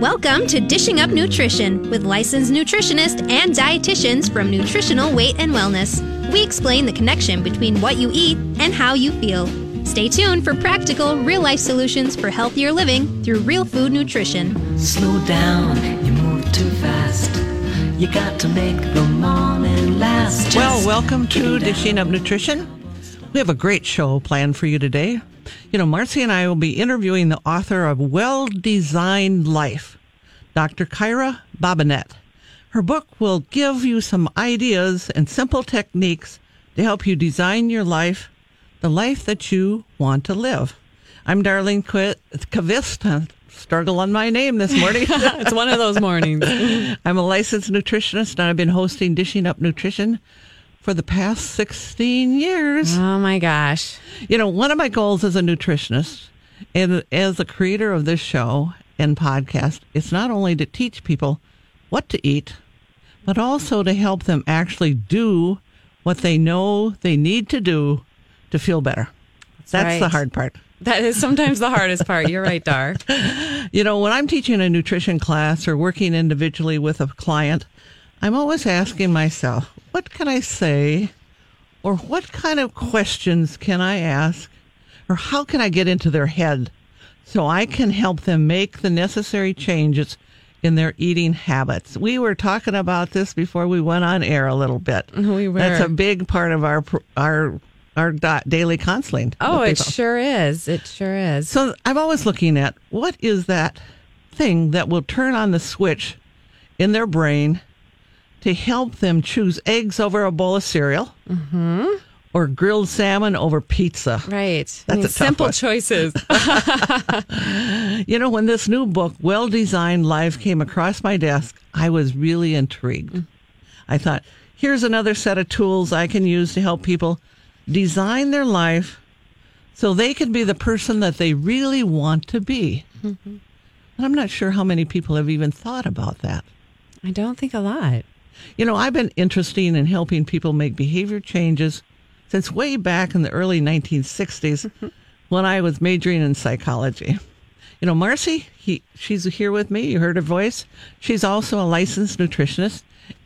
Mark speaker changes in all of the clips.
Speaker 1: Welcome to Dishing Up Nutrition with licensed nutritionists and dietitians from Nutritional Weight and Wellness. We explain the connection between what you eat and how you feel. Stay tuned for practical, real life solutions for healthier living through real food nutrition.
Speaker 2: Slow down, you move too fast. You got to make the morning last. Just
Speaker 3: Well, welcome
Speaker 2: get
Speaker 3: to
Speaker 2: down.
Speaker 3: Dishing Up Nutrition. We have a great show planned for you today. You know, Marcy and I will be interviewing the author of Well Designed Life, Dr. Kyra Bobinet. Her book will give you some ideas and simple techniques to help you design your life, the life that you want to live. I'm Darlene Qu- Kvist. Struggle on my name this morning.
Speaker 4: it's one of those mornings.
Speaker 3: I'm a licensed nutritionist and I've been hosting Dishing Up Nutrition for the past 16 years.
Speaker 4: Oh my gosh.
Speaker 3: You know, one of my goals as a nutritionist and as the creator of this show and podcast is not only to teach people what to eat, but also to help them actually do what they know they need to do to feel better. That's, the
Speaker 4: right.
Speaker 3: hard part.
Speaker 4: That is sometimes the hardest part. You're right, Dar.
Speaker 3: You know, when I'm teaching a nutrition class or working individually with a client, I'm always asking myself, what can I say? Or what kind of questions can I ask? Or how can I get into their head so I can help them make the necessary changes in their eating habits? We were talking about this before we went on air a little bit.
Speaker 4: We were.
Speaker 3: That's a big part of our our our daily counseling.
Speaker 4: Oh, it sure is. It sure is.
Speaker 3: So I'm always looking at what is that thing that will turn on the switch in their brain to help them choose eggs over a bowl of cereal mm-hmm. or grilled salmon over pizza.
Speaker 4: Right.
Speaker 3: That's
Speaker 4: I mean,
Speaker 3: a
Speaker 4: simple
Speaker 3: one.
Speaker 4: choices.
Speaker 3: You know, when this new book, Well Designed Life, came across my desk, I was really intrigued. I thought, here's another set of tools I can use to help people design their life so they can be the person that they really want to be. Mm-hmm. And I'm not sure how many people have even thought about that.
Speaker 4: I don't think a lot.
Speaker 3: You know, I've been interested in helping people make behavior changes since way back in the early 1960s when I was majoring in psychology. You know, Marcy, he, she's here with me. You heard her voice. She's also a licensed nutritionist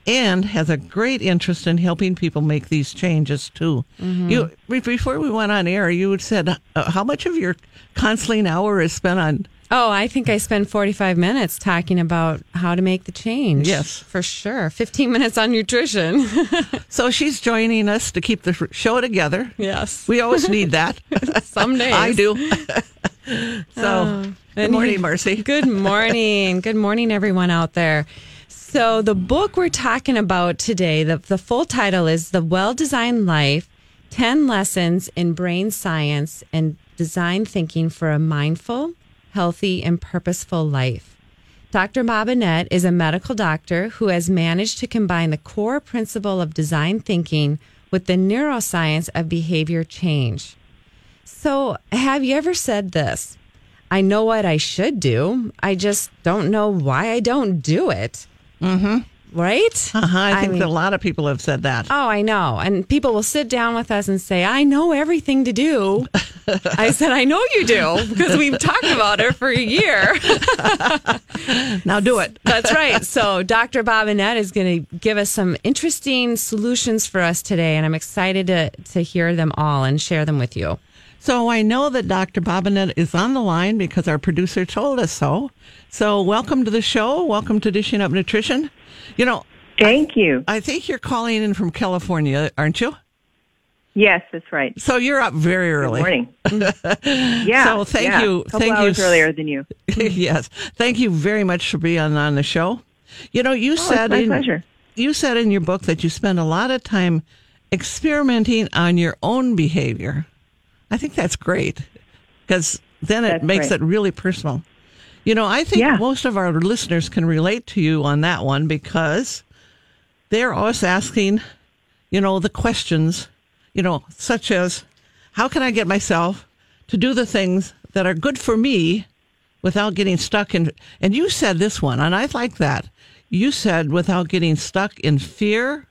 Speaker 3: and has a great interest in helping people make these changes too. You before we went on air, you had said uh, how much of your counseling hour is spent on
Speaker 4: Oh, I think I spend 45 minutes talking about how to make the change.
Speaker 3: Yes.
Speaker 4: For sure. 15 minutes on nutrition.
Speaker 3: So she's joining us to keep the show together.
Speaker 4: yes.
Speaker 3: We always need that.
Speaker 4: Some days.
Speaker 3: I do. so, oh.
Speaker 4: good
Speaker 3: morning, Marcy.
Speaker 4: Good morning. Good morning, everyone out there. So, the book we're talking about today, the, the full title is The Well Designed Life 10 Lessons in Brain Science and Design Thinking for a Mindful, Healthy, and Purposeful Life. Dr. Bobinet is a medical doctor who has managed to combine the core principle of design thinking with the neuroscience of behavior change. So, have you ever said this? I know what I should do. I just don't know why I don't do it. Mm-hmm. Right?
Speaker 3: Uh-huh, I think
Speaker 4: mean-
Speaker 3: a lot of people have said that.
Speaker 4: Oh, I know. And people will sit down with us and say, I know everything to do. I said, I know you do because we've talked about it for a year.
Speaker 3: Now do it.
Speaker 4: That's right. So, Dr. Bobinet is going to give us some interesting solutions for us today. And I'm excited to, to hear them all and share them with you.
Speaker 3: So I know that Dr. Bobinet is on the line because our producer told us so. So welcome to the show. Welcome to Dishing Up Nutrition. You know,
Speaker 5: Thank you.
Speaker 3: I think you're calling in from California, aren't you?
Speaker 5: Yes, that's right.
Speaker 3: So you're up very early.
Speaker 5: Good morning. yeah.
Speaker 3: So thank
Speaker 5: yeah.
Speaker 3: you- thank you
Speaker 5: hours
Speaker 3: s-
Speaker 5: earlier than you.
Speaker 3: yes. Thank you very much for being on the show. You know, you oh, said
Speaker 5: Oh, my
Speaker 3: in,
Speaker 5: pleasure.
Speaker 3: you said in your book that you spend a lot of time experimenting on your own behavior. I think that's great because then it
Speaker 5: That's
Speaker 3: makes
Speaker 5: right.
Speaker 3: it really personal. You know, I think
Speaker 5: Yeah.
Speaker 3: most of our listeners can relate to you on that one because they're always asking, you know, the questions, you know, such as how can I get myself to do the things that are good for me without getting stuck in and you said this one and I like that. You said without getting stuck in fear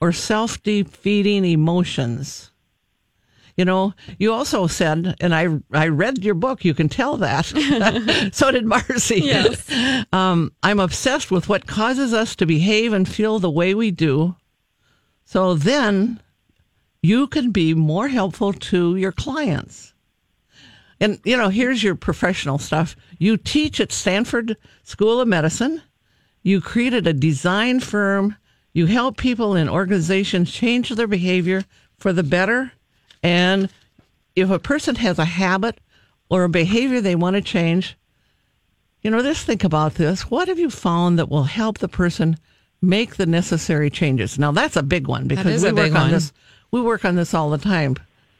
Speaker 3: or self-defeating emotions. You know, you also said, and I I read your book. You can tell that. so did Marcy.
Speaker 4: Yes.
Speaker 3: Um, I'm obsessed with what causes us to behave and feel the way we do. So then, you can be more helpful to your clients. And you know, here's your professional stuff. You teach at Stanford School of Medicine. You created a design firm. You help people in organizations change their behavior for the better. And if a person has a habit or a behavior they want to change, you know, just think about this. What have you found that will help the person make the necessary changes? Now, that's a big one because we work on
Speaker 4: one.
Speaker 3: this. We work on this all the time.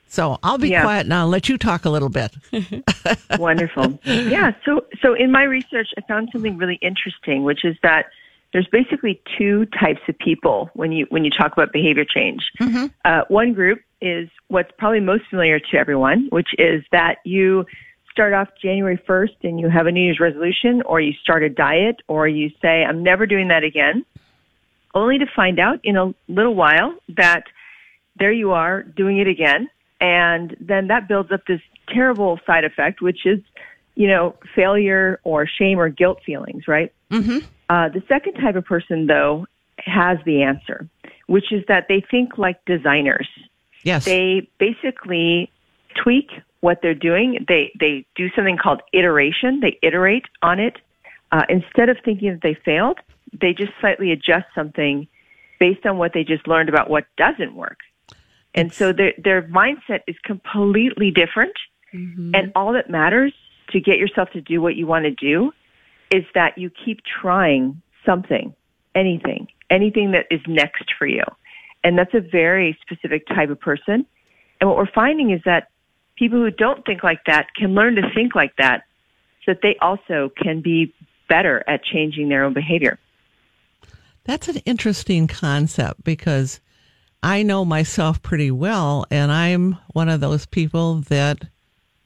Speaker 3: So I'll be
Speaker 5: Yeah.
Speaker 3: quiet now and let you talk a little bit.
Speaker 5: Wonderful. yeah. So, so in my research, I found something really interesting, which is that there's basically two types of people when you when you talk about behavior change. Uh, one group is what's probably most familiar to everyone, which is that you start off January 1st and you have a New Year's resolution, or you start a diet, or you say, "I'm never doing that again," only to find out in a little while that there you are doing it again. And then that builds up this terrible side effect, which is, you know, failure or shame or guilt feelings, right? Mm-hmm. Uh, the second type of person, though, has the answer, which is that they think like designers.
Speaker 3: Yes.
Speaker 5: They basically tweak what they're doing. They they do something called iteration. They iterate on it uh, instead of thinking that they failed. They just slightly adjust something based on what they just learned about what doesn't work. And so their their mindset is completely different. And all that matters to get yourself to do what you want to do is that you keep trying something, anything, anything that is next for you. And that's a very specific type of person. And what we're finding is that people who don't think like that can learn to think like that so that they also can be better at changing their own behavior.
Speaker 3: That's an interesting concept because I know myself pretty well, and I'm one of those people that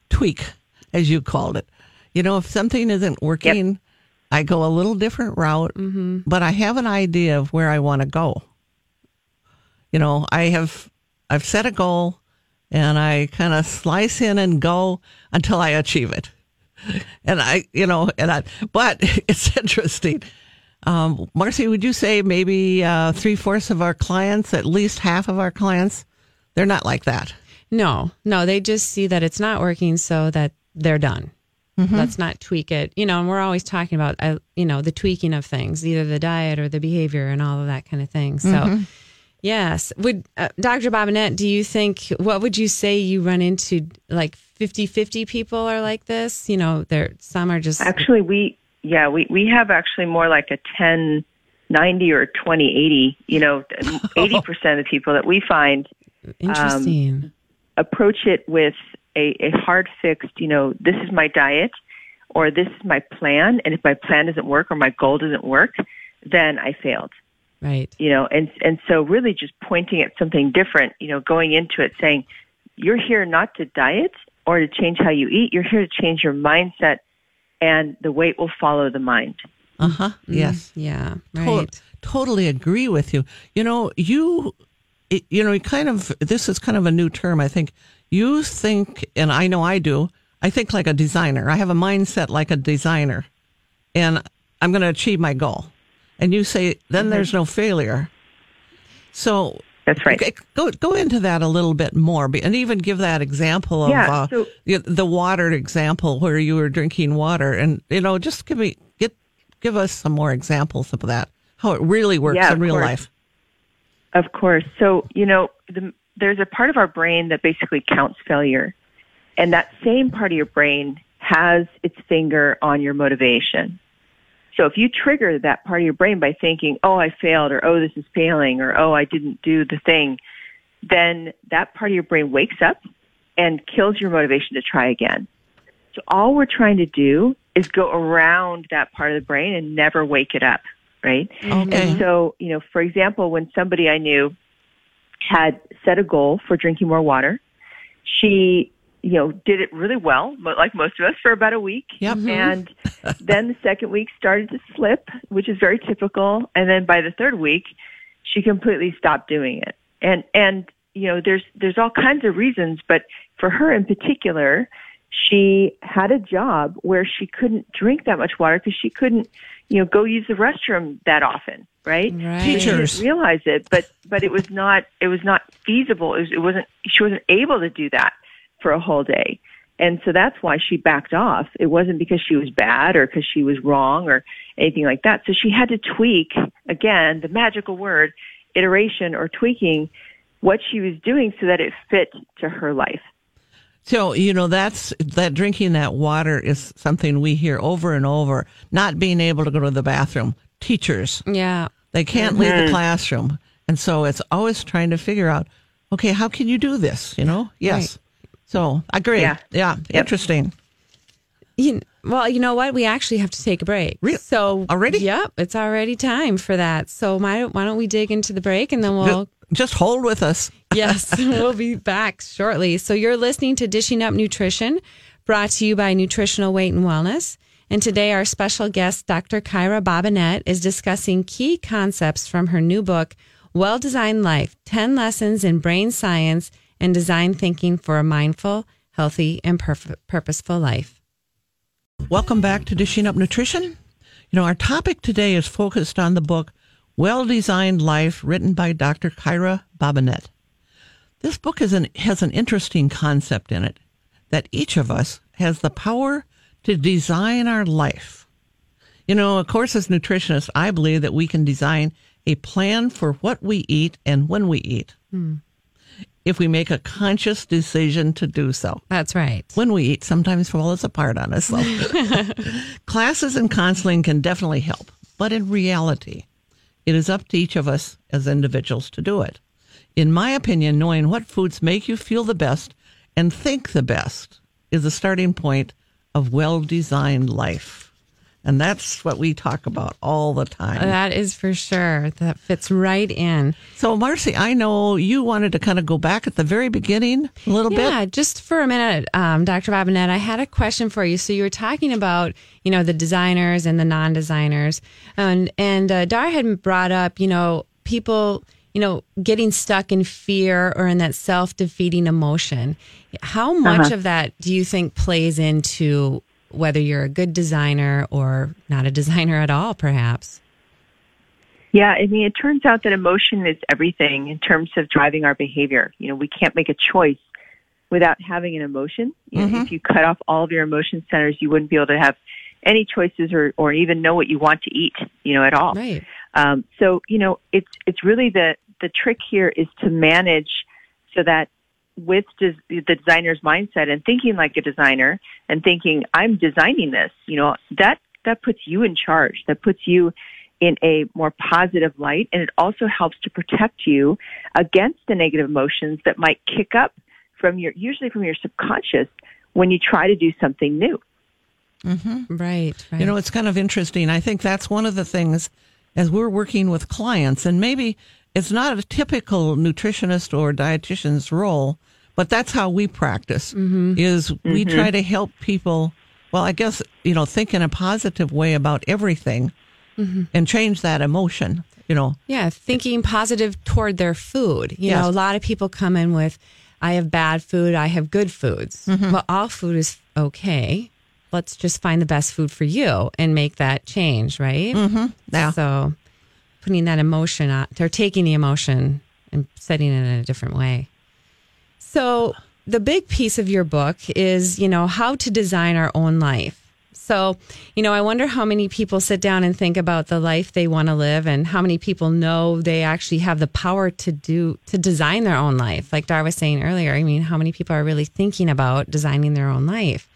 Speaker 3: tweak, as you called it. You know, if something isn't working, I go a little different route, but I have an idea of where I want to go. You know, I have I've set a goal, and I kind of slice in and go until I achieve it. And I, you know, and I, but it's interesting. Um, Marcy, would you say maybe uh, three fourths of our clients, at least half of our clients, they're not like that?
Speaker 4: No, no, they just see that it's not working, so that they're done. Let's not tweak it. You know, and we're always talking about, uh, you know, the tweaking of things, either the diet or the behavior and all of that kind of thing. So, yes. Would uh, Dr. Bobinet, do you think, what would you say you run into like 50 50 people are like this? You know, there some are just,
Speaker 5: Actually, we yeah we we have actually more like a 10 90 or 20 80 you know 80% of the people that we find
Speaker 4: interesting.
Speaker 5: approach it with a, a hard fixed you know this is my diet or this is my plan and if my plan doesn't work or my goal doesn't work then i failed
Speaker 4: right.
Speaker 5: you know and and so really just pointing at something different you know going into it saying you're here not to diet or to change how you eat you're here to change your mindset and the weight will follow the mind
Speaker 3: Uh huh. Yes.
Speaker 4: Yeah.
Speaker 3: To-
Speaker 4: Right.
Speaker 3: totally agree with you. You know, you, it, you know, you kind of, this is kind of a new term, I think. You think, and I know I do, I think like a designer. I have a mindset like a designer, and I'm going to achieve my goal. And you say, then there's no failure. So,
Speaker 5: that's right
Speaker 3: Okay, go go into that a little bit more, and even give that example of
Speaker 5: Yeah,
Speaker 3: uh,
Speaker 5: so-
Speaker 3: the- the water example where you were drinking water, and you know, just give me get give us some more examples of that, how it really works
Speaker 5: Yeah,
Speaker 3: in real
Speaker 5: course.
Speaker 3: life.
Speaker 5: Of course. So, you know, the, there's a part of our brain that basically counts failure. And that same part of your brain has its finger on your motivation. So if you trigger that part of your brain by thinking, oh, I failed, or oh, this is failing, or oh, I didn't do the thing, then that part of your brain wakes up and kills your motivation to try again. So all we're trying to do is go around that part of the brain and never wake it up, right?
Speaker 3: Okay.
Speaker 5: And so, you know, for example, when somebody I knew had set a goal for drinking more water, she, you know, did it really well, like most of us, for about a week.
Speaker 3: Yep. Mhm.
Speaker 5: And then the second week started to slip, which is very typical. And then by the third week, she completely stopped doing it. And, and, you know, there's there's all kinds of reasons, but for her in particular, she had a job where she couldn't drink that much water because she couldn't, you know, go use the restroom that often, right?
Speaker 4: Right.
Speaker 5: She
Speaker 3: Teachers.
Speaker 5: didn't realize it, but but it was not it was not feasible. It, was, it wasn't she wasn't able to do that for a whole day. And so that's why she backed off. It wasn't because she was bad or because she was wrong or anything like that. So she had to tweak, again, the magical word, iteration or tweaking what she was doing so that it fit to her life.
Speaker 3: So, you know, that's that drinking that water is something we hear over and over. Not being able to go to the bathroom. Teachers,
Speaker 4: Yeah.
Speaker 3: they can't leave the mm-hmm. classroom. And so it's always trying to figure out, okay, how can you do this? You know? Yes. So I agree.
Speaker 5: Yeah.
Speaker 3: Yeah. Interesting.
Speaker 4: You, well, you know what? We actually have to take a break.
Speaker 3: Really?
Speaker 4: So
Speaker 3: Already?
Speaker 4: Yep, it's already time for that. So why, why don't we dig into the break and then we'll
Speaker 3: Just hold with us.
Speaker 4: Yes, we'll be back shortly. So you're listening to Dishing Up Nutrition, brought to you by Nutritional Weight and Wellness. And today our special guest, Dr. Kyra Bobinet, is discussing key concepts from her new book, Well Designed Life 10 Lessons in Brain Science and Design Thinking for a Mindful, Healthy, and Perf- Purposeful Life.
Speaker 3: Welcome back to Dishing Up Nutrition. You know, our topic today is focused on the book Well Designed Life, written by Dr. Kyra Bobinet. This book an, has an interesting concept in it that each of us has the power to design our life. You know, of course, as nutritionists, I believe that we can design a plan for what we eat and when we eat. Hmm. If we make a conscious decision to do so
Speaker 4: That's right.
Speaker 3: when we eat sometimes falls apart on us. So. Classes and counseling can definitely help, but in reality, it is up to each of us as individuals to do it. In my opinion, knowing what foods make you feel the best and think the best is the starting point of well designed life. And that's what we talk about all the time.
Speaker 4: That is for sure. That fits right in.
Speaker 3: so, Marcy, I know you wanted to kind of go back at the very beginning a little bit.
Speaker 4: Yeah, just for a minute, um, Dr. Bobinet, I had a question for you. So you were talking about, you know, the designers and the non-designers, and and uh, Dar had brought up, you know, people, you know, getting stuck in fear or in that self-defeating emotion. How much of that do you think plays into whether you're a good designer or not a designer at all, perhaps?
Speaker 5: Yeah, I mean, it turns out that emotion is everything in terms of driving our behavior. You know, we can't make a choice without having an emotion. You know, if you cut off all of your emotion centers, you wouldn't be able to have any choices or, or even know what you want to eat, you know, at all.
Speaker 4: Right.
Speaker 5: Um, so, you know, it's, it's really the, the trick here is to manage so that with des- the designer's mindset and thinking like a designer and thinking, I'm designing this, you know, that, that puts you in charge. That puts you in a more positive light. And it also helps to protect you against the negative emotions that might kick up from your, usually from your subconscious when you try to do something new. Mm-hmm.
Speaker 4: Right. Right.
Speaker 3: You know, it's kind of interesting. I think that's one of the things as we're working with clients, and maybe it's not a typical nutritionist or dietitian's role, but that's how we practice. Is we try to help people. Well, I guess you know, think in a positive way about everything, and change that emotion. You know,
Speaker 4: Yeah, thinking positive toward their food. You
Speaker 3: Yes.
Speaker 4: know, a lot of people come in with, I have bad food, I have good foods.
Speaker 3: Mm-hmm.
Speaker 4: Well, all food is okay. Let's just find the best food for you and make that change, right? Mm-hmm.
Speaker 3: Yeah.
Speaker 4: So putting that emotion on, or taking the emotion and setting it in a different way. So the big piece of your book is, you know, how to design our own life. So, you know, I wonder how many people sit down and think about the life they want to live and how many people know they actually have the power to do to design their own life. Like Dar was saying earlier, I mean, how many people are really thinking about designing their own life?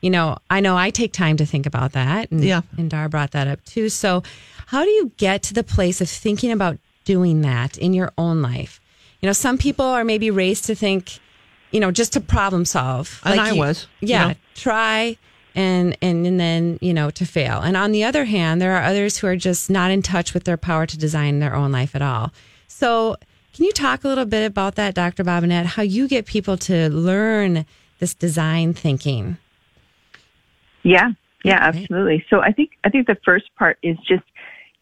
Speaker 4: You know, I know I take time to think about that. And,
Speaker 3: Yeah.
Speaker 4: and Dar brought that up too. So, how do you get to the place of thinking about doing that in your own life? You know, some people are maybe raised to think, you know, just to problem solve.
Speaker 3: And I
Speaker 4: you-
Speaker 3: was, you
Speaker 4: Yeah.
Speaker 3: know.
Speaker 4: Try and, and and then, you know, to fail. And on the other hand, there are others who are just not in touch with their power to design their own life at all. So can you talk a little bit about that, Dr. Bobinet, how you get people to learn this design thinking?
Speaker 5: Yeah, yeah,
Speaker 4: Okay.
Speaker 5: absolutely. So I think I think the first part is just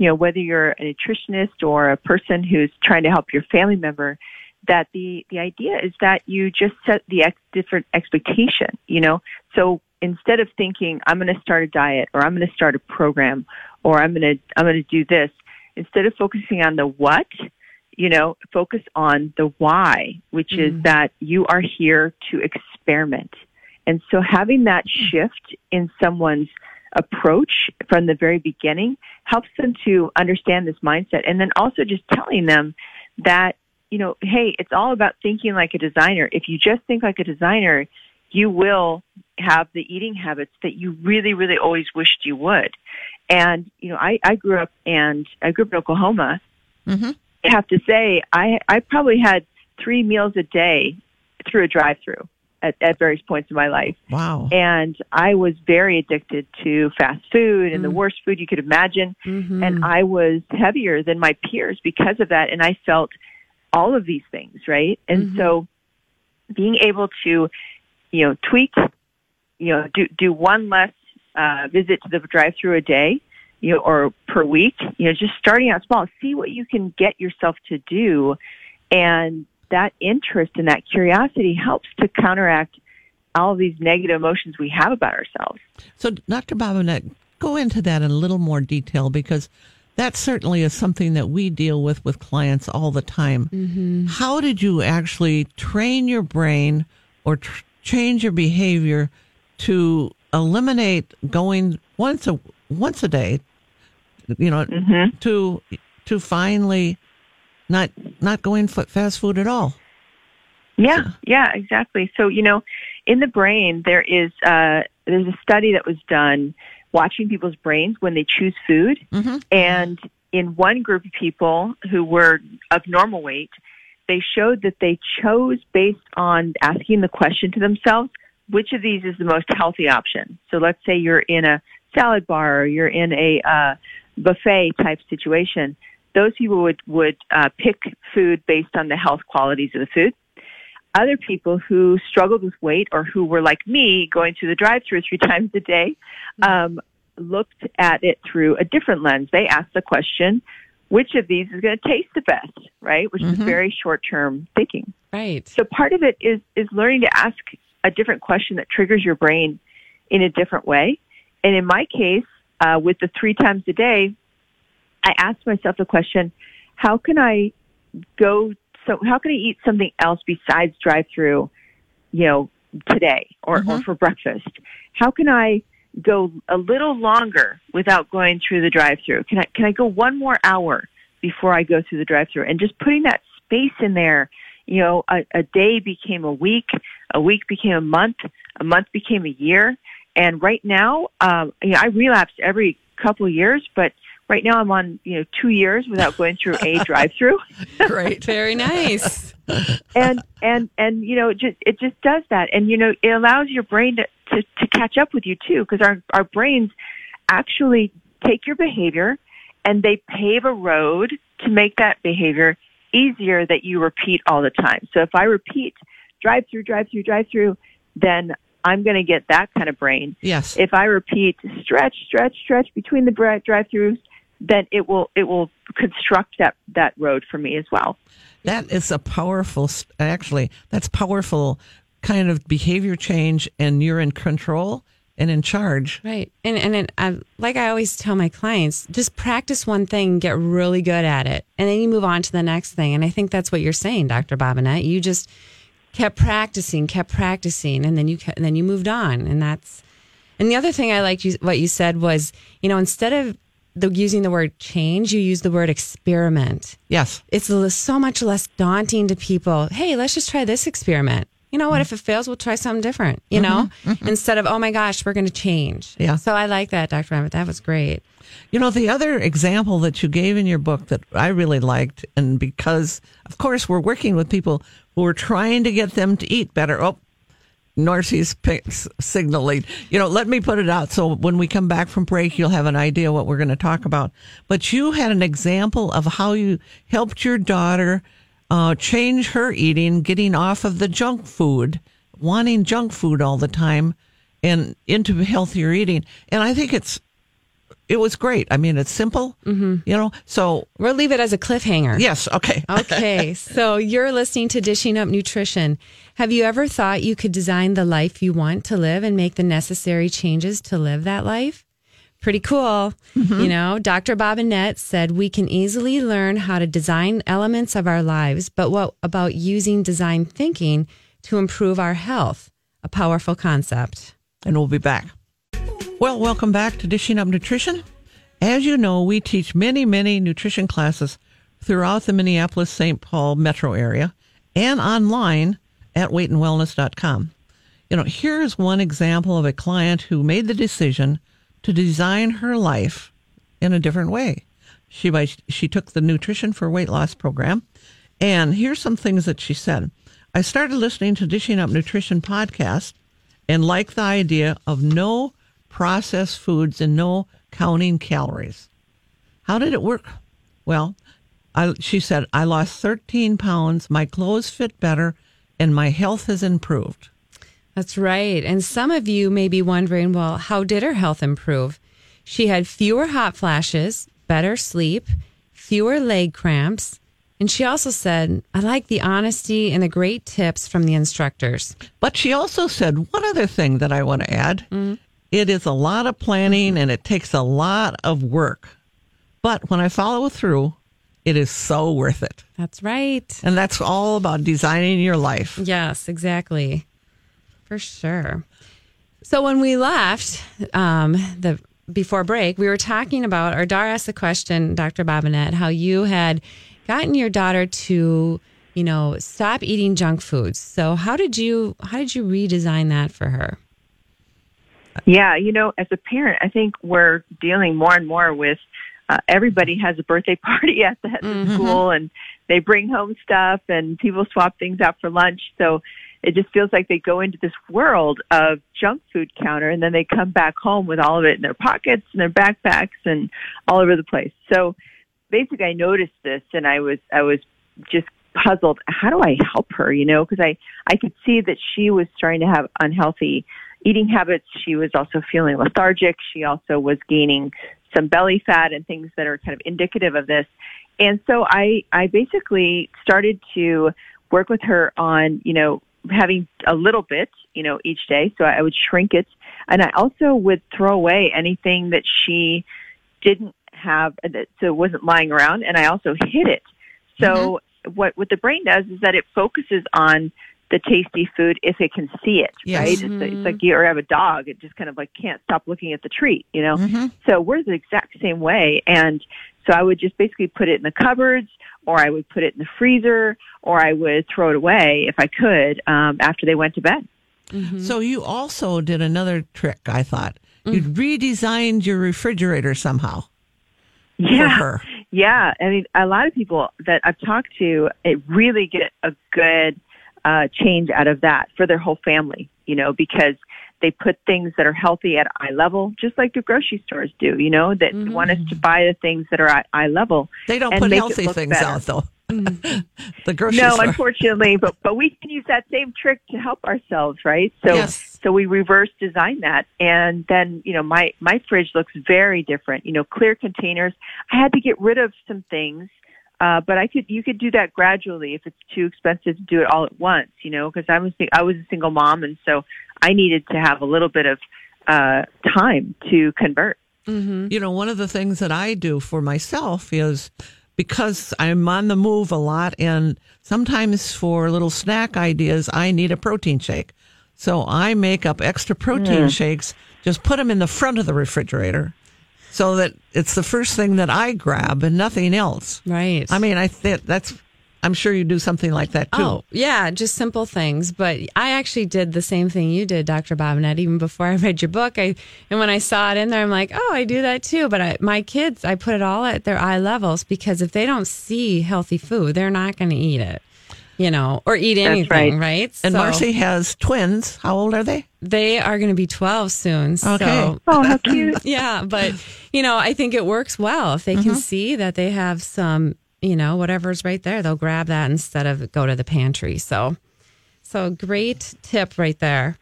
Speaker 5: you know whether you're a nutritionist or a person who's trying to help your family member, that the the idea is that you just set the ex- different expectation. You know, so instead of thinking I'm going to start a diet or I'm going to start a program or I'm going to I'm going to do this, instead of focusing on the what, you know, focus on the why, which is mm-hmm. that you are here to experiment. And so having that hmm. shift in someone's approach from the very beginning helps them to understand this mindset. And then also just telling them that, you know, hey, it's all about thinking like a designer. If you just think like a designer, you will have the eating habits that you really, really always wished you would. And, you know, I, I grew up and I grew up in Oklahoma.
Speaker 3: Mm-hmm.
Speaker 5: I have to say, I, I probably had three meals a day through a drive through at, at various points in my life.
Speaker 3: Wow.
Speaker 5: And I was very addicted to fast food and the mm. worst food you could imagine. Mm-hmm. And I was heavier than my peers because of that. And I felt all of these things, right? And mm-hmm. so being able to, you know, tweak, you know, do, do one less uh, visit to the drive through a day, you know, or per week, you know, just starting out small, see what you can get yourself to do. And that interest and that curiosity helps to counteract all of these negative emotions we have about ourselves.
Speaker 3: So, Dr. Bobinet, go into that in a little more detail because that certainly is something that we deal with with clients all the time. Mm-hmm. How did you actually train your brain or tr- change your behavior to eliminate going once a once a day, you know, mm-hmm. to to finally not not going f- fast food at all?
Speaker 5: Yeah, yeah, exactly. So, you know, in the brain, there is uh, there's a study that was done watching people's brains when they choose food, and in one group of people who were of normal weight, they showed that they chose based on asking the question to themselves, which of these is the most healthy option? So, let's say you're in a salad bar or you're in a uh, buffet type situation. Those people would would uh, pick food based on the health qualities of the food other people who struggled with weight or who were like me going through the drive through three times a day um, looked at it through a different lens. They asked the question, which of these is going to taste the best, right? Which is very short term thinking.
Speaker 4: Right.
Speaker 5: So part of it is, is learning to ask a different question that triggers your brain in a different way. And in my case, uh, with the three times a day, I asked myself the question, how can I go, so how can I eat something else besides drive through, you know, today or, or for breakfast? How can I go a little longer without going through the drive through? Can I, can I go one more hour before I go through the drive through? And just putting that space in there, you know, a, a day became a week, a week became a month, a month became a year. And right now, um, you know, I relapse every couple of years, but right now I'm on, you know, two years without going through a drive through.
Speaker 3: Great.
Speaker 4: Very nice.
Speaker 5: and and and you know it just it just does that and you know it allows your brain to to, to catch up with you too because our our brains actually take your behavior and they pave a road to make that behavior easier that you repeat all the time so if i repeat drive through drive through drive through then i'm going to get that kind of brain
Speaker 3: Yes.
Speaker 5: if i repeat stretch stretch stretch between the drive throughs then it will it will construct that that road for me as well
Speaker 3: That is a powerful, actually, that's powerful kind of behavior change, and you're in control and in charge.
Speaker 4: Right. And and it, I, like I always tell my clients, just practice one thing, get really good at it, and then you move on to the next thing. And I think that's what you're saying, Dr. Bobinet. You just kept practicing, kept practicing, and then you kept, and then you moved on. And that's and the other thing I liked you, what you said was, you know, instead of the, using the word change, you use the word experiment.
Speaker 3: Yes.
Speaker 4: It's l- so much less daunting to people. Hey, let's just try this experiment. You know what? Mm-hmm. If it fails, we'll try something different, you mm-hmm. know, mm-hmm. instead of, oh my gosh, we're going to change.
Speaker 3: Yeah.
Speaker 4: So I like that, Dr. Rabbit. That was great.
Speaker 3: You know, the other example that you gave in your book that I really liked, and because, of course, we're working with people who are trying to get them to eat better. Oh, Marcy's pic- signaling. You know, let me put it out so when we come back from break, you'll have an idea what we're going to talk about. But you had an example of how you helped your daughter uh, change her eating, getting off of the junk food, wanting junk food all the time, and into healthier eating. And I think it's it was great. I mean, it's simple, mm-hmm. you know. So
Speaker 4: We'll leave it as a cliffhanger.
Speaker 3: yes, okay.
Speaker 4: Okay, so you're listening to Dishing Up Nutrition. Have you ever thought you could design the life you want to live and make the necessary changes to live that life? Pretty cool. You know, Dr. Bobinet said we can easily learn how to design elements of our lives, but what about using design thinking to improve our health? A powerful concept.
Speaker 3: and we'll be back. Well, welcome back to Dishing Up Nutrition. As you know, we teach many, many nutrition classes throughout the Minneapolis St. Paul metro area and online at weightandwellness.com. You know, here's one example of a client who made the decision to design her life in a different way. She she took the nutrition for weight loss program, and here's some things that she said. I started listening to Dishing Up Nutrition podcast and like the idea of no processed foods and no counting calories. How did it work? Well, I, she said, I lost 13 pounds, my clothes fit better, and my health has improved.
Speaker 4: That's right. And some of you may be wondering, well, how did her health improve? She had fewer hot flashes, better sleep, fewer leg cramps. And she also said, I like the honesty and the great tips from the instructors.
Speaker 3: But she also said one other thing that I want to add. Mm. It is a lot of planning and it takes a lot of work. But when I follow through, it is so worth it.
Speaker 4: That's right.
Speaker 3: And that's all about designing your life.
Speaker 4: Yes, exactly. For sure. So when we left um, the before break, we were talking about, or Dar asked the question, Dr. Bobinet, how you had gotten your daughter to, you know, stop eating junk foods. So how did you how did you redesign that for her?
Speaker 5: Yeah, you know, as a parent, I think we're dealing more and more with uh, everybody has a birthday party at the, at the school and they bring home stuff and people swap things out for lunch. So it just feels like they go into this world of junk food counter and then they come back home with all of it in their pockets and their backpacks and all over the place. So basically I noticed this and I was, I was just puzzled. How do I help her? You know, because I, I could see that she was starting to have unhealthy eating habits. She was also feeling lethargic. She also was gaining some belly fat and things that are kind of indicative of this. And so I, I basically started to work with her on, you know, having a little bit, you know, each day. So I would shrink it. And I also would throw away anything that she didn't have, uh, that so it wasn't lying around. And I also hid it. So mm-hmm. what, what the brain does is that it focuses on the tasty food if it can see it,
Speaker 3: Yes.
Speaker 5: right? It's, it's like you or have a dog; it just kind of like can't stop looking at the treat, you know. Mm-hmm. So we're the exact same way, and so I would just basically put it in the cupboards, or I would put it in the freezer, or I would throw it away if I could um, after they went to bed. Mm-hmm.
Speaker 3: So you also did another trick, I thought. Mm. You redesigned your refrigerator somehow
Speaker 5: Yeah, yeah. I mean, a lot of people that I've talked to, it really get a good uh, change out of that for their whole family. You know, because they put things that are healthy at eye level, just like the grocery stores do. You know, that want us to buy the things that are at eye level.
Speaker 3: They don't put healthy things
Speaker 5: better.
Speaker 3: out, though. the grocery
Speaker 5: No,
Speaker 3: store.
Speaker 5: unfortunately, but but we can use that same trick to help ourselves, right? So
Speaker 3: Yes.
Speaker 5: so we reverse design that, and then you know my my fridge looks very different. You know, clear containers. I had to get rid of some things, uh, but I could you could do that gradually if it's too expensive to do it all at once. You know, because I was I was a single mom, and so I needed to have a little bit of uh, time to convert.
Speaker 3: You know, one of the things that I do for myself is because I'm on the move a lot, and sometimes for little snack ideas, I need a protein shake. So I make up extra protein shakes, just put them in the front of the refrigerator so that it's the first thing that I grab and nothing else.
Speaker 4: Right.
Speaker 3: I mean, I think that's, I'm sure you do something like that too.
Speaker 4: Oh, yeah, just simple things. But I actually did the same thing you did, Dr. Bobinet, even before I read your book. I and when I saw it in there, I'm like, oh, I do that too. But I, my kids, I put it all at their eye levels because if they don't see healthy food, they're not going to eat it, you know, or eat anything, right?
Speaker 3: And
Speaker 4: So
Speaker 3: Marcy has twins. How old are they?
Speaker 4: they are going to be 12 soon. So
Speaker 3: Okay.
Speaker 5: Oh, how cute!
Speaker 4: yeah, but you know, I think it works well if they can mm-hmm. see that they have some, you know, whatever's right there, they'll grab that instead of go to the pantry. So, so great tip right there.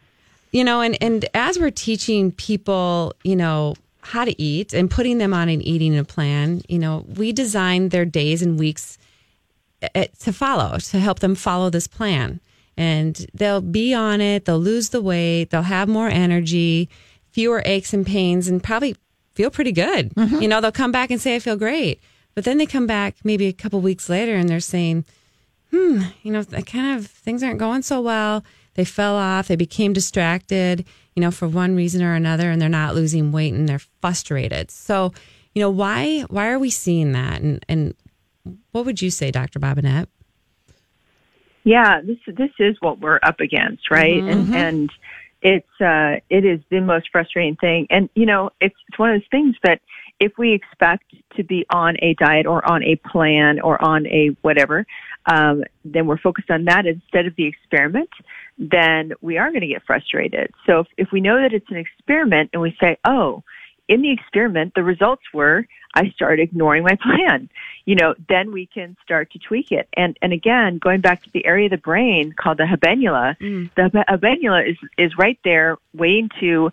Speaker 4: You know, and and as we're teaching people, you know, how to eat and putting them on an eating plan, you know, we design their days and weeks to follow, to help them follow this plan. And they'll be on it, they'll lose the weight, they'll have more energy, fewer aches and pains, and probably feel pretty good. You know, they'll come back and say, I feel great. But then they come back maybe a couple weeks later and they're saying, hmm, you know, I kind of things aren't going so well. They fell off, they became distracted, you know, for one reason or another, and they're not losing weight and they're frustrated. So, you know, why why are we seeing that? And and what would you say, Dr. Bobinet?
Speaker 5: Yeah, this this is what we're up against, right? And and it's uh it is the most frustrating thing. And you know, it's it's one of those things that if we expect to be on a diet or on a plan or on a whatever, um, then we're focused on that instead of the experiment, then we are going to get frustrated. So if, if we know that it's an experiment and we say, oh, in the experiment, the results were I started ignoring my plan. You know, then we can start to tweak it. And and again, going back to the area of the brain called the habenula, the hab- habenula is is right there waiting to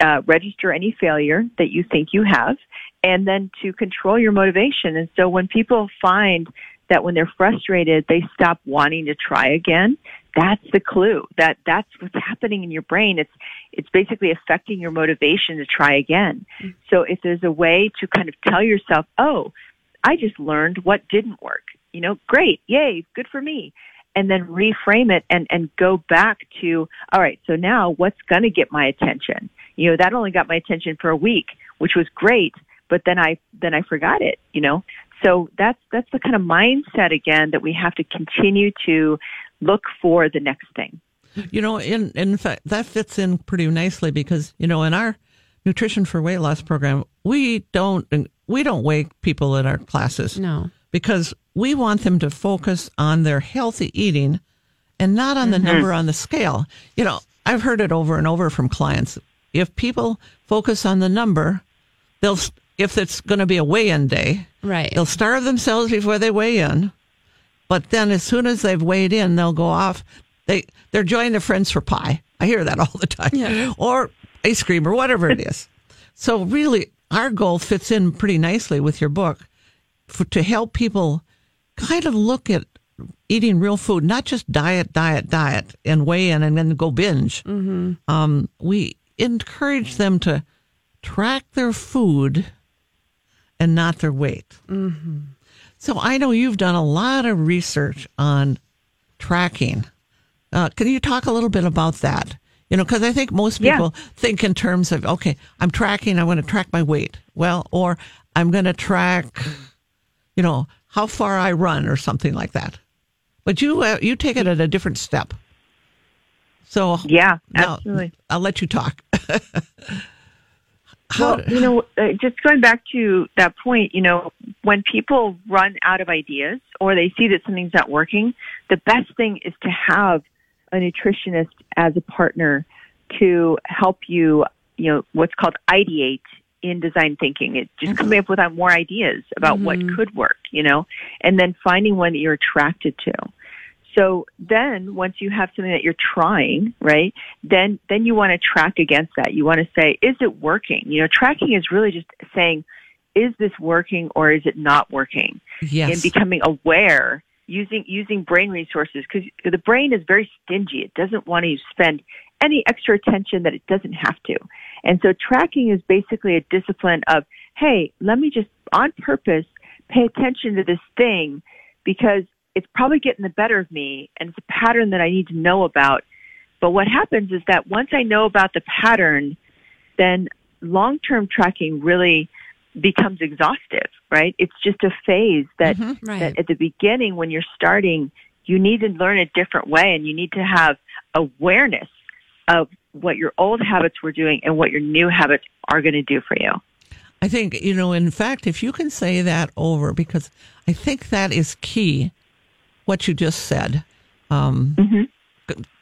Speaker 5: uh, register any failure that you think you have, and then to control your motivation. And so when people find that when they're frustrated, they stop wanting to try again. That's the clue. That that's what's happening in your brain. It's it's basically affecting your motivation to try again. Mm-hmm. So if there's a way to kind of tell yourself, "Oh, I just learned what didn't work." You know, great, yay, good for me. And then reframe it and and go back to, all right, so now what's going to get my attention? You know, that only got my attention for a week, which was great, but then I then I forgot it, you know. So that's that's the kind of mindset again that we have to continue to look for the next thing.
Speaker 3: You know, in in fact, that fits in pretty nicely because you know in our nutrition for weight loss program, we don't we don't weigh people in our classes.
Speaker 4: No.
Speaker 3: because we want them to focus on their healthy eating and not on the mm-hmm. number on the scale. You know, I've heard it over and over from clients. If people focus on the number, they'll if it's going to be a weigh-in day,
Speaker 4: Right.
Speaker 3: They'll starve themselves before they weigh in, but then as soon as they've weighed in, they'll go off. They they're joining their friends for pie. I hear that all the time,
Speaker 4: Yeah.
Speaker 3: or ice cream or whatever it is. so really, our goal fits in pretty nicely with your book for, to help people kind of look at eating real food, not just diet, diet, diet, and weigh in and then go binge. Mm-hmm. Um, we encourage them to track their food and not their weight. So I know you've done a lot of research on tracking. Uh, can you talk a little bit about that? You know, because I think most
Speaker 5: Yeah.
Speaker 3: people think in terms of, okay, I'm tracking, I'm going to track my weight. Well, or I'm going to track, you know, how far I run or something like that. But you, uh, you take it at a different step. So
Speaker 5: Yeah, absolutely.
Speaker 3: I'll let you talk. How,
Speaker 5: Well, you know, uh, just going back to that point, you know, when people run out of ideas or they see that something's not working, the best thing is to have a nutritionist as a partner to help you, you know, what's called ideate in design thinking. It just coming up with more ideas about what could work, you know, and then finding one that you're attracted to. So then once you have something that you're trying, right, then, then you want to track against that. You want to say, is it working? You know, tracking is really just saying, is this working or is it not working?
Speaker 3: yes.
Speaker 5: And becoming aware using, using brain resources because the brain is very stingy. It doesn't want to spend any extra attention that it doesn't have to. And so tracking is basically a discipline of, hey, let me just on purpose pay attention to this thing because it's probably getting the better of me and it's a pattern that I need to know about. But what happens is that once I know about the pattern, then long term tracking really becomes exhaustive, right? It's just a phase that, mm-hmm.
Speaker 4: Right.
Speaker 5: that at the beginning when you're starting, you need to learn a different way and you need to have awareness of what your old habits were doing and what your new habits are going to do for you.
Speaker 3: I think, you know, in fact, if you can say that over, because I think that is key, what you just said. Um,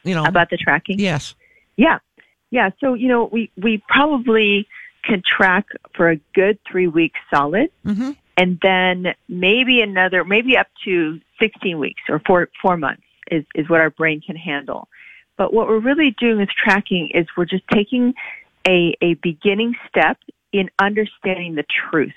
Speaker 3: You know,
Speaker 5: About the tracking?
Speaker 3: yes.
Speaker 5: Yeah. Yeah. So, you know, we, we probably can track for a good three weeks solid.
Speaker 3: Mhm.
Speaker 5: And then maybe another, maybe up to 16 weeks or four, four months is, is what our brain can handle. But what we're really doing with tracking is we're just taking a, a beginning step in understanding the truth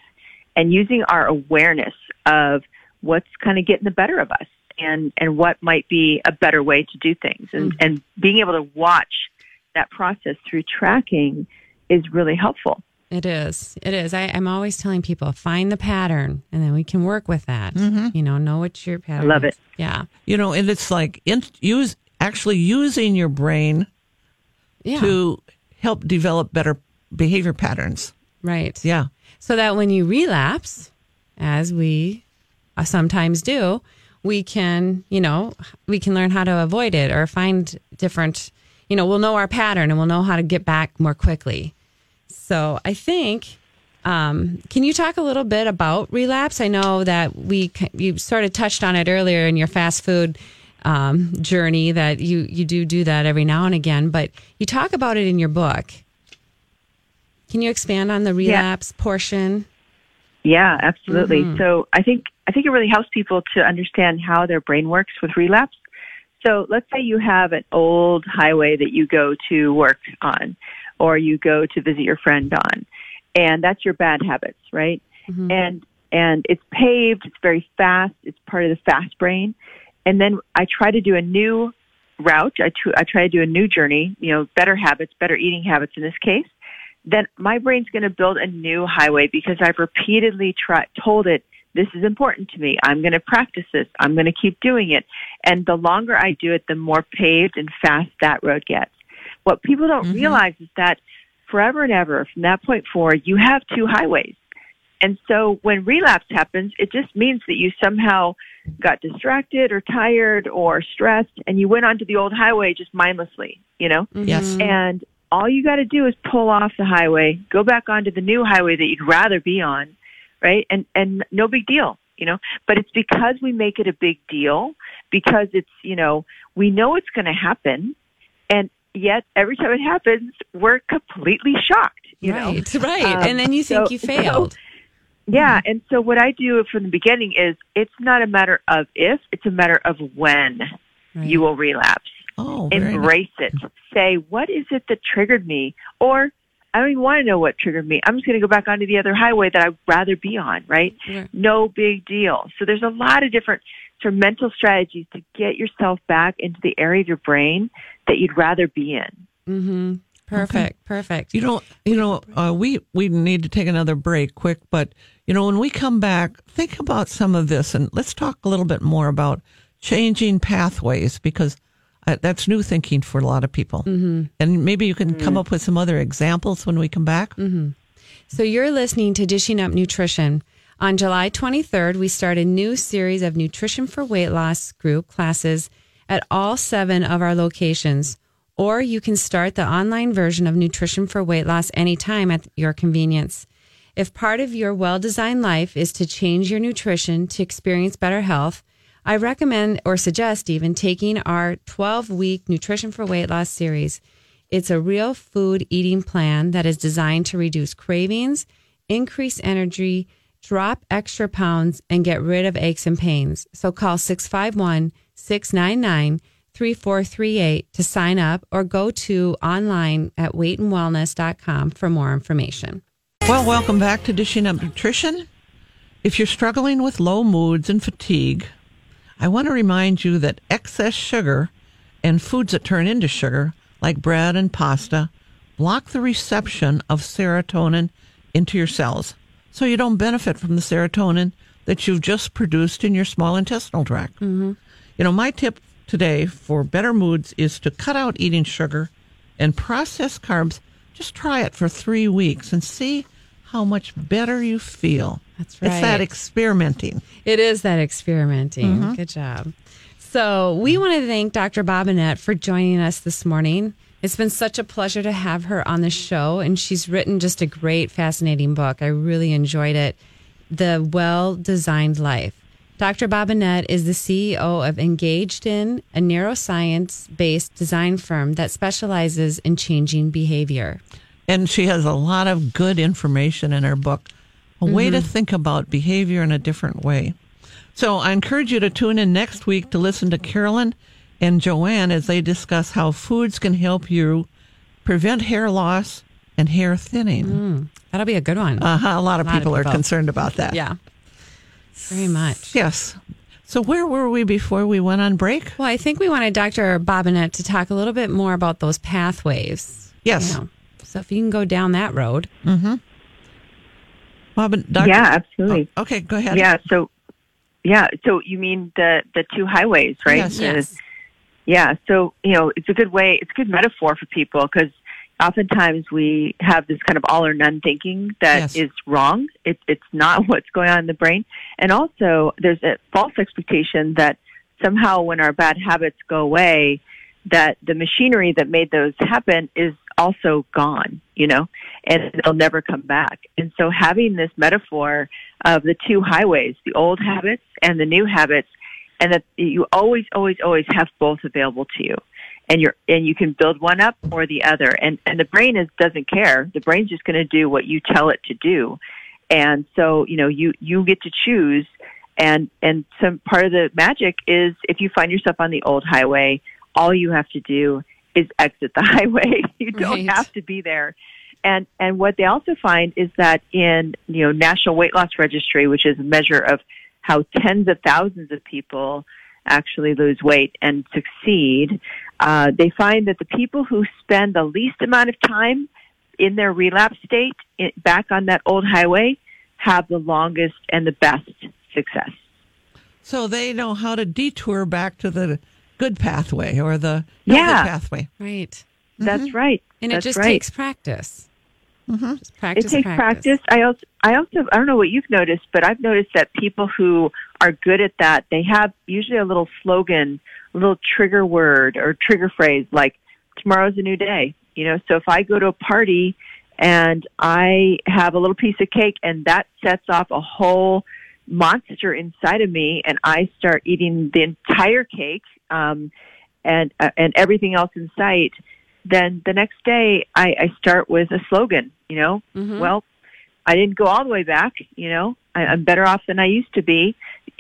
Speaker 5: and using our awareness of what's kind of getting the better of us and, and what might be a better way to do things. And, and being able to watch that process through tracking is really helpful.
Speaker 4: It is. It is. I, I'm always telling people find the pattern, and then we can work with that. You know, know what your pattern.
Speaker 5: love
Speaker 4: is.
Speaker 5: it.
Speaker 4: Yeah.
Speaker 3: You know, and it's like in, use actually using your brain
Speaker 4: Yeah.
Speaker 3: to help develop better behavior patterns.
Speaker 4: right.
Speaker 3: Yeah.
Speaker 4: So that when you relapse, as we uh, sometimes do, we can, you know, we can learn how to avoid it or find different. You know, we'll know our pattern and we'll know how to get back more quickly. So I think. Um, can you talk a little bit about relapse? I know that we you sort of touched on it earlier in your fast food um, journey that you you do do that every now and again, but you talk about it in your book. Can you expand on the relapse portion?
Speaker 5: Yeah, absolutely.
Speaker 4: Mm-hmm.
Speaker 5: So I think I think it really helps people to understand how their brain works with relapse. So let's say you have an old highway that you go to work on or you go to visit your friend on. And that's your bad habits, right? Mm-hmm. And and it's paved, it's very fast, it's part of the fast brain. And then I try to do a new route. I, tr- I try to do a new journey, you know, better habits, better eating habits in this case then my brain's going to build a new highway because I've repeatedly tried, told it, this is important to me. I'm going to practice this. I'm going to keep doing it. And the longer I do it, the more paved and fast that road gets. What people don't mm-hmm. realize is that forever and ever, from that point forward, you have two highways. And so when relapse happens, it just means that you somehow got distracted or tired or stressed and you went onto the old highway just mindlessly, you know? Mm-hmm.
Speaker 3: Yes.
Speaker 5: And all you got to do is pull off the highway, go back onto the new highway that you'd rather be on, right? And and no big deal, you know. But it's because we make it a big deal because it's you know we know it's going to happen, and yet every time it happens, we're completely shocked, you know.
Speaker 4: right, right.
Speaker 5: Um,
Speaker 4: and then you think
Speaker 5: so-
Speaker 4: you failed.
Speaker 5: Yeah, and so what I do from the beginning is it's not a matter of if, it's a matter of when
Speaker 4: Right.
Speaker 5: you will relapse.
Speaker 3: Oh, very nice.
Speaker 5: Embrace it. Say, what is it that triggered me? Or I don't even want to know what triggered me. I'm just going to go back onto the other highway that I'd rather be on, right?
Speaker 4: Right.
Speaker 5: No big deal. So there's a lot of different sort of mental strategies to get yourself back into the area of your brain that you'd rather be in.
Speaker 4: Mm-hmm. Perfect, perfect.
Speaker 3: You know, you know, uh, we we need to take another break, quick. But you know, when we come back, think about some of this, and let's talk a little bit more about changing pathways because uh, that's new thinking for a lot of people. Mm-hmm. And maybe you can come up with some other examples when we come back.
Speaker 4: So you're listening to Dishing Up Nutrition. On July 23rd, we start a new series of Nutrition for Weight Loss group classes at all seven of our locations. Or you can start the online version of Nutrition for Weight Loss anytime at your convenience. If part of your well designed life is to change your nutrition to experience better health, I recommend or suggest even taking our 12 week Nutrition for Weight Loss series. It's a real food eating plan that is designed to reduce cravings, increase energy, drop extra pounds, and get rid of aches and pains. So call 651 699 3438 to sign up or go to online at weightandwellness.com for more information.
Speaker 3: Well, welcome back to Dishing Up Nutrition. If you're struggling with low moods and fatigue, I want to remind you that excess sugar and foods that turn into sugar, like bread and pasta, block the reception of serotonin into your cells. So you don't benefit from the serotonin that you've just produced in your small intestinal tract. Mm-hmm. You know, my tip today for better moods is to cut out eating sugar and processed carbs. Just try it for three weeks and see how much better you feel.
Speaker 4: That's
Speaker 3: It's that experimenting.
Speaker 4: It is that experimenting.
Speaker 3: Mm-hmm.
Speaker 4: Good job. So, we want to thank Dr. Bobinet for joining us this morning. It's been such a pleasure to have her on the show, and she's written just a great, fascinating book. I really enjoyed it The Well Designed Life. Dr. Bobinet is the CEO of Engaged In, a neuroscience based design firm that specializes in changing behavior.
Speaker 3: And she has a lot of good information in her book, a way to mm-hmm. think about behavior in a different way. So I encourage you to tune in next week to listen to Carolyn and Joanne as they discuss how foods can help you prevent hair loss and hair thinning. Mm.
Speaker 4: That'll be a good one.
Speaker 3: Uh-huh. A lot of
Speaker 4: Lot of
Speaker 3: people are
Speaker 4: people.
Speaker 3: concerned about that.
Speaker 4: yeah. Very much.
Speaker 3: Yes. So where were we before we went on break?
Speaker 4: Well, I think we wanted Dr. Bobinet to talk a little bit more about those pathways.
Speaker 3: Yes.
Speaker 4: You know. So if you can go down that road. Mm-hmm.
Speaker 3: Bob and Dr.
Speaker 5: Yeah, absolutely.
Speaker 3: Oh, okay, go ahead.
Speaker 5: Yeah. So, yeah. So you mean the the two highways, right?
Speaker 3: Yes.
Speaker 4: Yes.
Speaker 5: Yeah. So you know, it's a good way. It's a good metaphor for people because oftentimes we have this kind of all or none thinking that is
Speaker 3: Yes.
Speaker 5: wrong. It, it's not what's going on in the brain, and also there's a false expectation that somehow when our bad habits go away, that the machinery that made those happen is also gone, you know, and they'll never come back. And so having this metaphor of the two highways, the old habits and the new habits, and that you always, always, always have both available to you. And you're, and you can build one up or the other. And, and the brain is, doesn't care. The brain's just going to do what you tell it to do. And so, you know, you, you get to choose. And, and some part of the magic is if you find yourself on the old highway, all you have to do is exit the highway. You don't
Speaker 4: Right.
Speaker 5: have to be there. And and what they also find is that in you know National Weight Loss Registry, which is a measure of how tens of thousands of people actually lose weight and succeed, uh, they find that the people who spend the least amount of time in their relapse state back on that old highway have the longest and the best success.
Speaker 3: So they know how to detour back to the good pathway or the healthy
Speaker 5: Yeah.
Speaker 3: pathway.
Speaker 4: Right.
Speaker 5: That's mm-hmm. right.
Speaker 4: And it just
Speaker 5: right.
Speaker 4: takes practice. Mm-hmm. Just
Speaker 5: it
Speaker 4: practice.
Speaker 5: takes practice. I also, I also, I don't know what you've noticed, but I've noticed that people who are good at that, they have usually a little slogan, a little trigger word or trigger phrase like "Tomorrow's a new day." You know, so if I go to a party and I have a little piece of cake, and that sets off a whole monster inside of me, and I start eating the entire cake um, and uh, and everything else in sight, then the next day I, I start with a slogan. You know, well, I didn't go all the way back. You know, I, I'm better off than I used to be.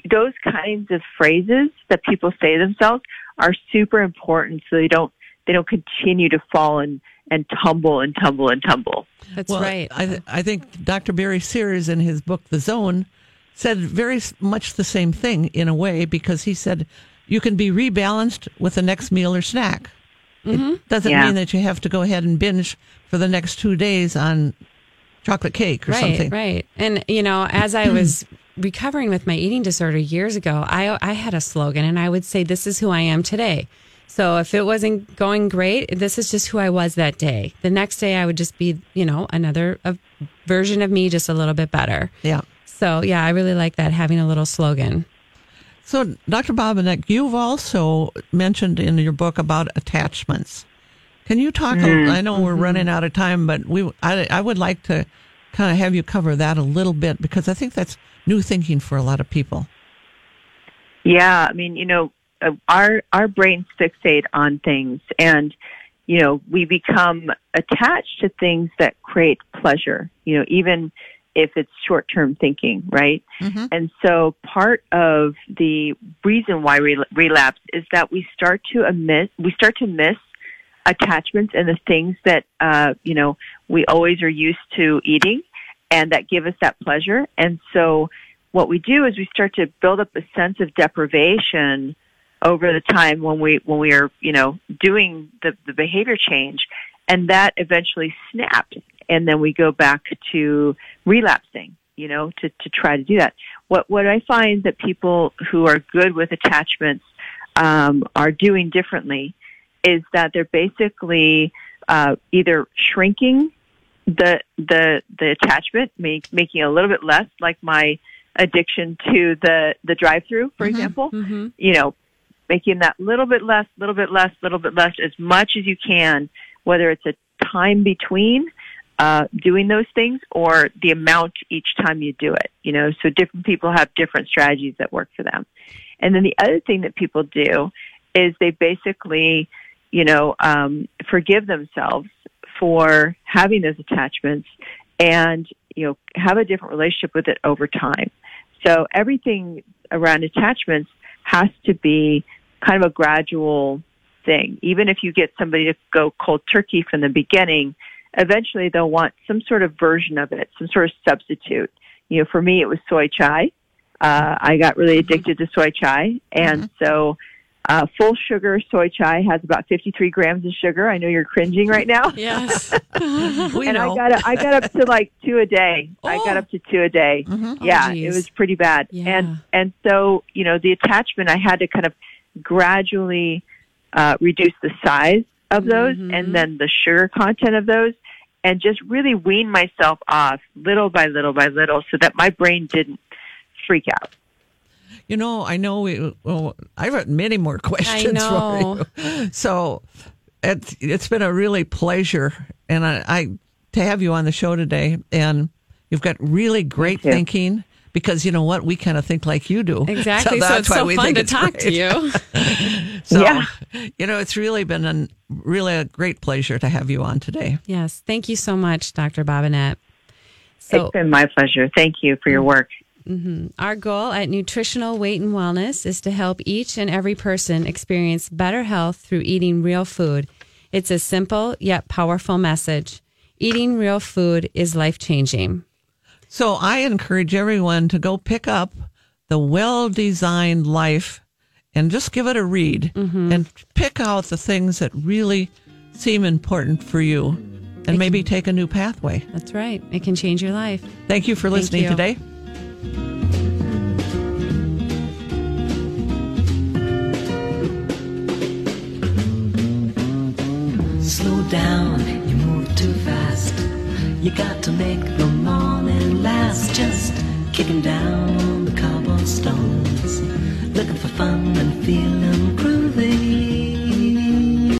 Speaker 5: Those kinds of phrases that people say to themselves are super important, so they don't they don't continue to fall and and tumble and tumble and tumble.
Speaker 4: That's
Speaker 3: well,
Speaker 4: right.
Speaker 3: I, th- I think Dr. Barry Sears in his book, The Zone, said very much the same thing in a way because he said you can be rebalanced with the next meal or snack. It mm-hmm. doesn't
Speaker 5: Yeah.
Speaker 3: mean that you have to go ahead and binge for the next two days on chocolate cake or
Speaker 4: right,
Speaker 3: something.
Speaker 4: Right. And, you know, as I was recovering with my eating disorder years ago, I, I had a slogan and I would say, This is who I am today. So if it wasn't going great, this is just who I was that day. The next day, I would just be, you know, another a version of me, just a little bit better.
Speaker 3: Yeah.
Speaker 4: So, yeah, I really like that, having a little slogan.
Speaker 3: So, Dr. Bobinet, you've also mentioned in your book about attachments. Can you talk? a- I know we're running out of time, but we I, I would like to kind of have you cover that a little bit because I think that's new thinking for a lot of people.
Speaker 5: Yeah, I mean, you know, uh, our our brains fixate on things, and you know, we become attached to things that create pleasure. You know, even if it's short term thinking, right? And so, part of the reason why we relapse is that we start to miss we start to miss attachments and the things that uh, you know we always are used to eating, and that give us that pleasure. And so, what we do is we start to build up a sense of deprivation over the time when we when we are you know doing the, the behavior change, and that eventually snaps, and then we go back to relapsing. You know, to to try to do that. What what I find that people who are good with attachments um, are doing differently is that they're basically uh, either shrinking the the the attachment, make, making it a little bit less, like my addiction to the the drive through, for example. You know, making that little bit less, little bit less, little bit less, as much as you can, whether it's a time between uh, doing those things or the amount each time you do it. You know, so different people have different strategies that work for them. And then the other thing that people do is they basically, you know, um, forgive themselves for having those attachments and, you know, have a different relationship with it over time. So everything around attachments has to be kind of a gradual thing. Even if you get somebody to go cold turkey from the beginning, eventually they'll want some sort of version of it, some sort of substitute. You know, for me, it was soy chai. Uh, I got really addicted to soy chai, and so uh, full sugar soy chai has about 53 grams of sugar. I know you're cringing right now.
Speaker 4: Yes.
Speaker 3: We
Speaker 5: and
Speaker 3: know.
Speaker 5: I got I got up to like two a day. I got
Speaker 3: Oh.
Speaker 5: up to two a day. Yeah,
Speaker 4: Oh,
Speaker 5: it was pretty bad.
Speaker 4: Yeah.
Speaker 5: And and so you know the attachment, I had to kind of gradually uh, reduce the size of those
Speaker 4: Mm-hmm.
Speaker 5: and then the sugar content of those, and just really wean myself off little by little by little, so that my brain didn't freak out.
Speaker 3: You know, I know we. Well, I've got many more questions for you. So it's it's been a really pleasure, and I, I to have you on the show today. And you've got really great
Speaker 5: too.
Speaker 3: thinking because you know what we kind of think like you do.
Speaker 4: Exactly. So,
Speaker 3: that's
Speaker 4: it's
Speaker 3: why
Speaker 4: so
Speaker 3: we
Speaker 4: fun
Speaker 3: think
Speaker 4: to
Speaker 3: it's
Speaker 4: talk to you.
Speaker 3: So,
Speaker 5: Yeah.
Speaker 3: you know, it's really been a really a great pleasure to have you on today.
Speaker 4: yes. Thank you so much, Dr. Bobinet. So,
Speaker 5: it's been my pleasure. Thank you for your work. Mm-hmm.
Speaker 4: Our goal at Nutritional Weight and Wellness is to help each and every person experience better health through eating real food. It's a simple yet powerful message. Eating real food is life changing.
Speaker 3: So I encourage everyone to go pick up the well designed life and just give it a read mm-hmm. and pick out the things that really seem important for you and maybe take a new pathway.
Speaker 4: That's right. It can change your life.
Speaker 3: Thank you for listening
Speaker 4: you.
Speaker 3: today.
Speaker 2: Slow down, you move too fast. You got to make the morning last. Just kicking down on the cobblestones. Looking for fun and feeling cruise.